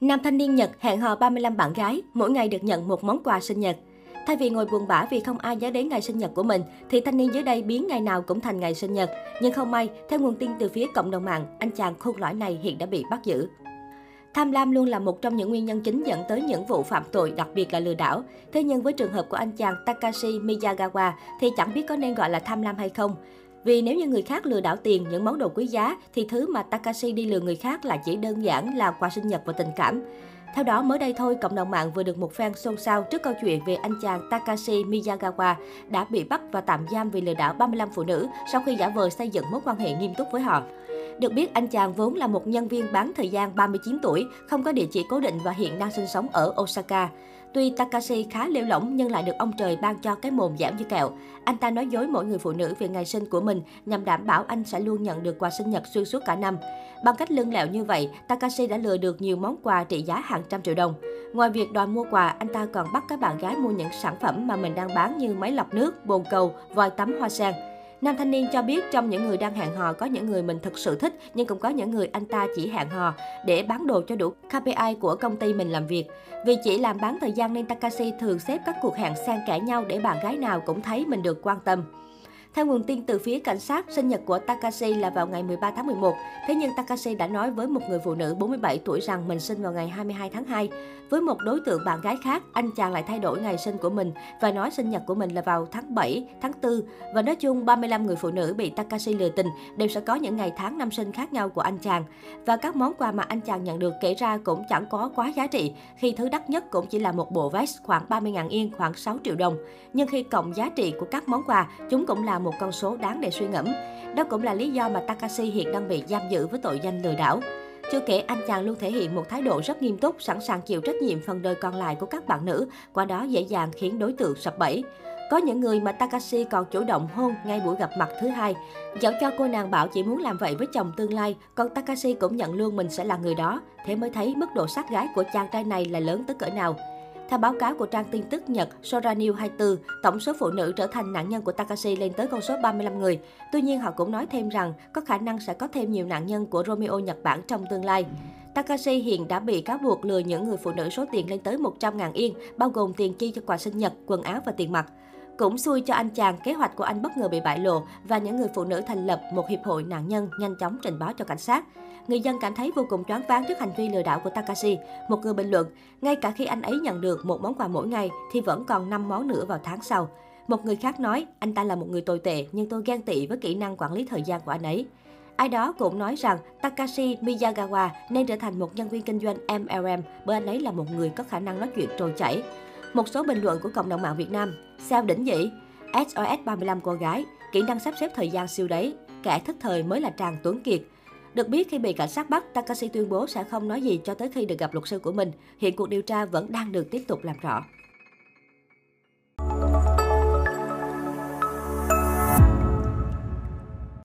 Nam thanh niên Nhật hẹn hò 35 bạn gái, mỗi ngày được nhận một món quà sinh nhật. Thay vì ngồi buồn bã vì không ai nhớ đến ngày sinh nhật của mình, thì thanh niên dưới đây biến ngày nào cũng thành ngày sinh nhật. Nhưng không may, theo nguồn tin từ phía cộng đồng mạng, anh chàng khôn lõi này hiện đã bị bắt giữ. Tham lam luôn là một trong những nguyên nhân chính dẫn tới những vụ phạm tội, đặc biệt là lừa đảo. Thế nhưng với trường hợp của anh chàng Takashi Miyagawa thì chẳng biết có nên gọi là tham lam hay không. Vì nếu như người khác lừa đảo tiền, những món đồ quý giá, thì thứ mà Takashi đi lừa người khác là chỉ đơn giản là quà sinh nhật và tình cảm. Theo đó, mới đây thôi, cộng đồng mạng vừa được một fan xôn xao trước câu chuyện về anh chàng Takashi Miyagawa đã bị bắt và tạm giam vì lừa đảo 35 phụ nữ sau khi giả vờ xây dựng mối quan hệ nghiêm túc với họ. Được biết, anh chàng vốn là một nhân viên bán thời gian 39 tuổi, không có địa chỉ cố định và hiện đang sinh sống ở Osaka. Tuy Takashi khá lêu lỏng nhưng lại được ông trời ban cho cái mồm giảm như kẹo. Anh ta nói dối mỗi người phụ nữ về ngày sinh của mình nhằm đảm bảo anh sẽ luôn nhận được quà sinh nhật xuyên suốt cả năm. Bằng cách lưng lẹo như vậy, Takashi đã lừa được nhiều món quà trị giá hàng trăm triệu đồng. Ngoài việc đòi mua quà, anh ta còn bắt các bạn gái mua những sản phẩm mà mình đang bán như máy lọc nước, bồn cầu, vòi tắm hoa sen. Nam thanh niên cho biết trong những người đang hẹn hò, có những người mình thực sự thích, nhưng cũng có những người anh ta chỉ hẹn hò để bán đồ cho đủ KPI của công ty mình làm việc. Vì chỉ làm bán thời gian nên Takashi thường xếp các cuộc hẹn xen kẽ nhau để bạn gái nào cũng thấy mình được quan tâm. Theo nguồn tin từ phía cảnh sát, sinh nhật của Takashi là vào ngày 13 tháng 11. Thế nhưng Takashi đã nói với một người phụ nữ 47 tuổi rằng mình sinh vào ngày 22 tháng 2. Với một đối tượng bạn gái khác, anh chàng lại thay đổi ngày sinh của mình và nói sinh nhật của mình là vào tháng 7, tháng 4. Và nói chung 35 người phụ nữ bị Takashi lừa tình đều sẽ có những ngày tháng năm sinh khác nhau của anh chàng. Và các món quà mà anh chàng nhận được kể ra cũng chẳng có quá giá trị, khi thứ đắt nhất cũng chỉ là một bộ vest khoảng 30.000 yên, khoảng 6 triệu đồng. Nhưng khi cộng giá trị của các món quà, chúng cũng là một con số đáng để suy ngẫm. Đó cũng là lý do mà Takashi hiện đang bị giam giữ với tội danh lừa đảo. Chưa kể, anh chàng luôn thể hiện một thái độ rất nghiêm túc, sẵn sàng chịu trách nhiệm phần đời còn lại của các bạn nữ, qua đó dễ dàng khiến đối tượng sập bẫy. Có những người mà Takashi còn chủ động hôn ngay buổi gặp mặt thứ hai. Dẫu cho cô nàng bảo chỉ muốn làm vậy với chồng tương lai, còn Takashi cũng nhận luôn mình sẽ là người đó. Thế mới thấy mức độ sát gái của chàng trai này là lớn tới cỡ nào. Theo báo cáo của trang tin tức Nhật Sora News 24, tổng số phụ nữ trở thành nạn nhân của Takashi lên tới con số 35 người. Tuy nhiên, họ cũng nói thêm rằng có khả năng sẽ có thêm nhiều nạn nhân của Romeo Nhật Bản trong tương lai. Takashi hiện đã bị cáo buộc lừa những người phụ nữ số tiền lên tới 100.000 yên, bao gồm tiền chi cho quà sinh nhật, quần áo và tiền mặt. Cũng xui cho anh chàng, kế hoạch của anh bất ngờ bị bại lộ và những người phụ nữ thành lập một hiệp hội nạn nhân nhanh chóng trình báo cho cảnh sát. Người dân cảm thấy vô cùng choáng váng trước hành vi lừa đảo của Takashi. Một người bình luận, ngay cả khi anh ấy nhận được một món quà mỗi ngày thì vẫn còn 5 món nữa vào tháng sau. Một người khác nói, anh ta là một người tồi tệ nhưng tôi ghen tị với kỹ năng quản lý thời gian của anh ấy. Ai đó cũng nói rằng Takashi Miyagawa nên trở thành một nhân viên kinh doanh MLM bởi anh ấy là một người có khả năng nói chuyện trôi chảy. Một số bình luận của cộng đồng mạng Việt Nam, sao đỉnh nhỉ? SOS 35 cô gái, kỹ năng sắp xếp thời gian siêu đấy, kẻ thức thời mới là Tràng Tuấn Kiệt. Được biết khi bị cảnh sát bắt, Takashi tuyên bố sẽ không nói gì cho tới khi được gặp luật sư của mình. Hiện cuộc điều tra vẫn đang được tiếp tục làm rõ.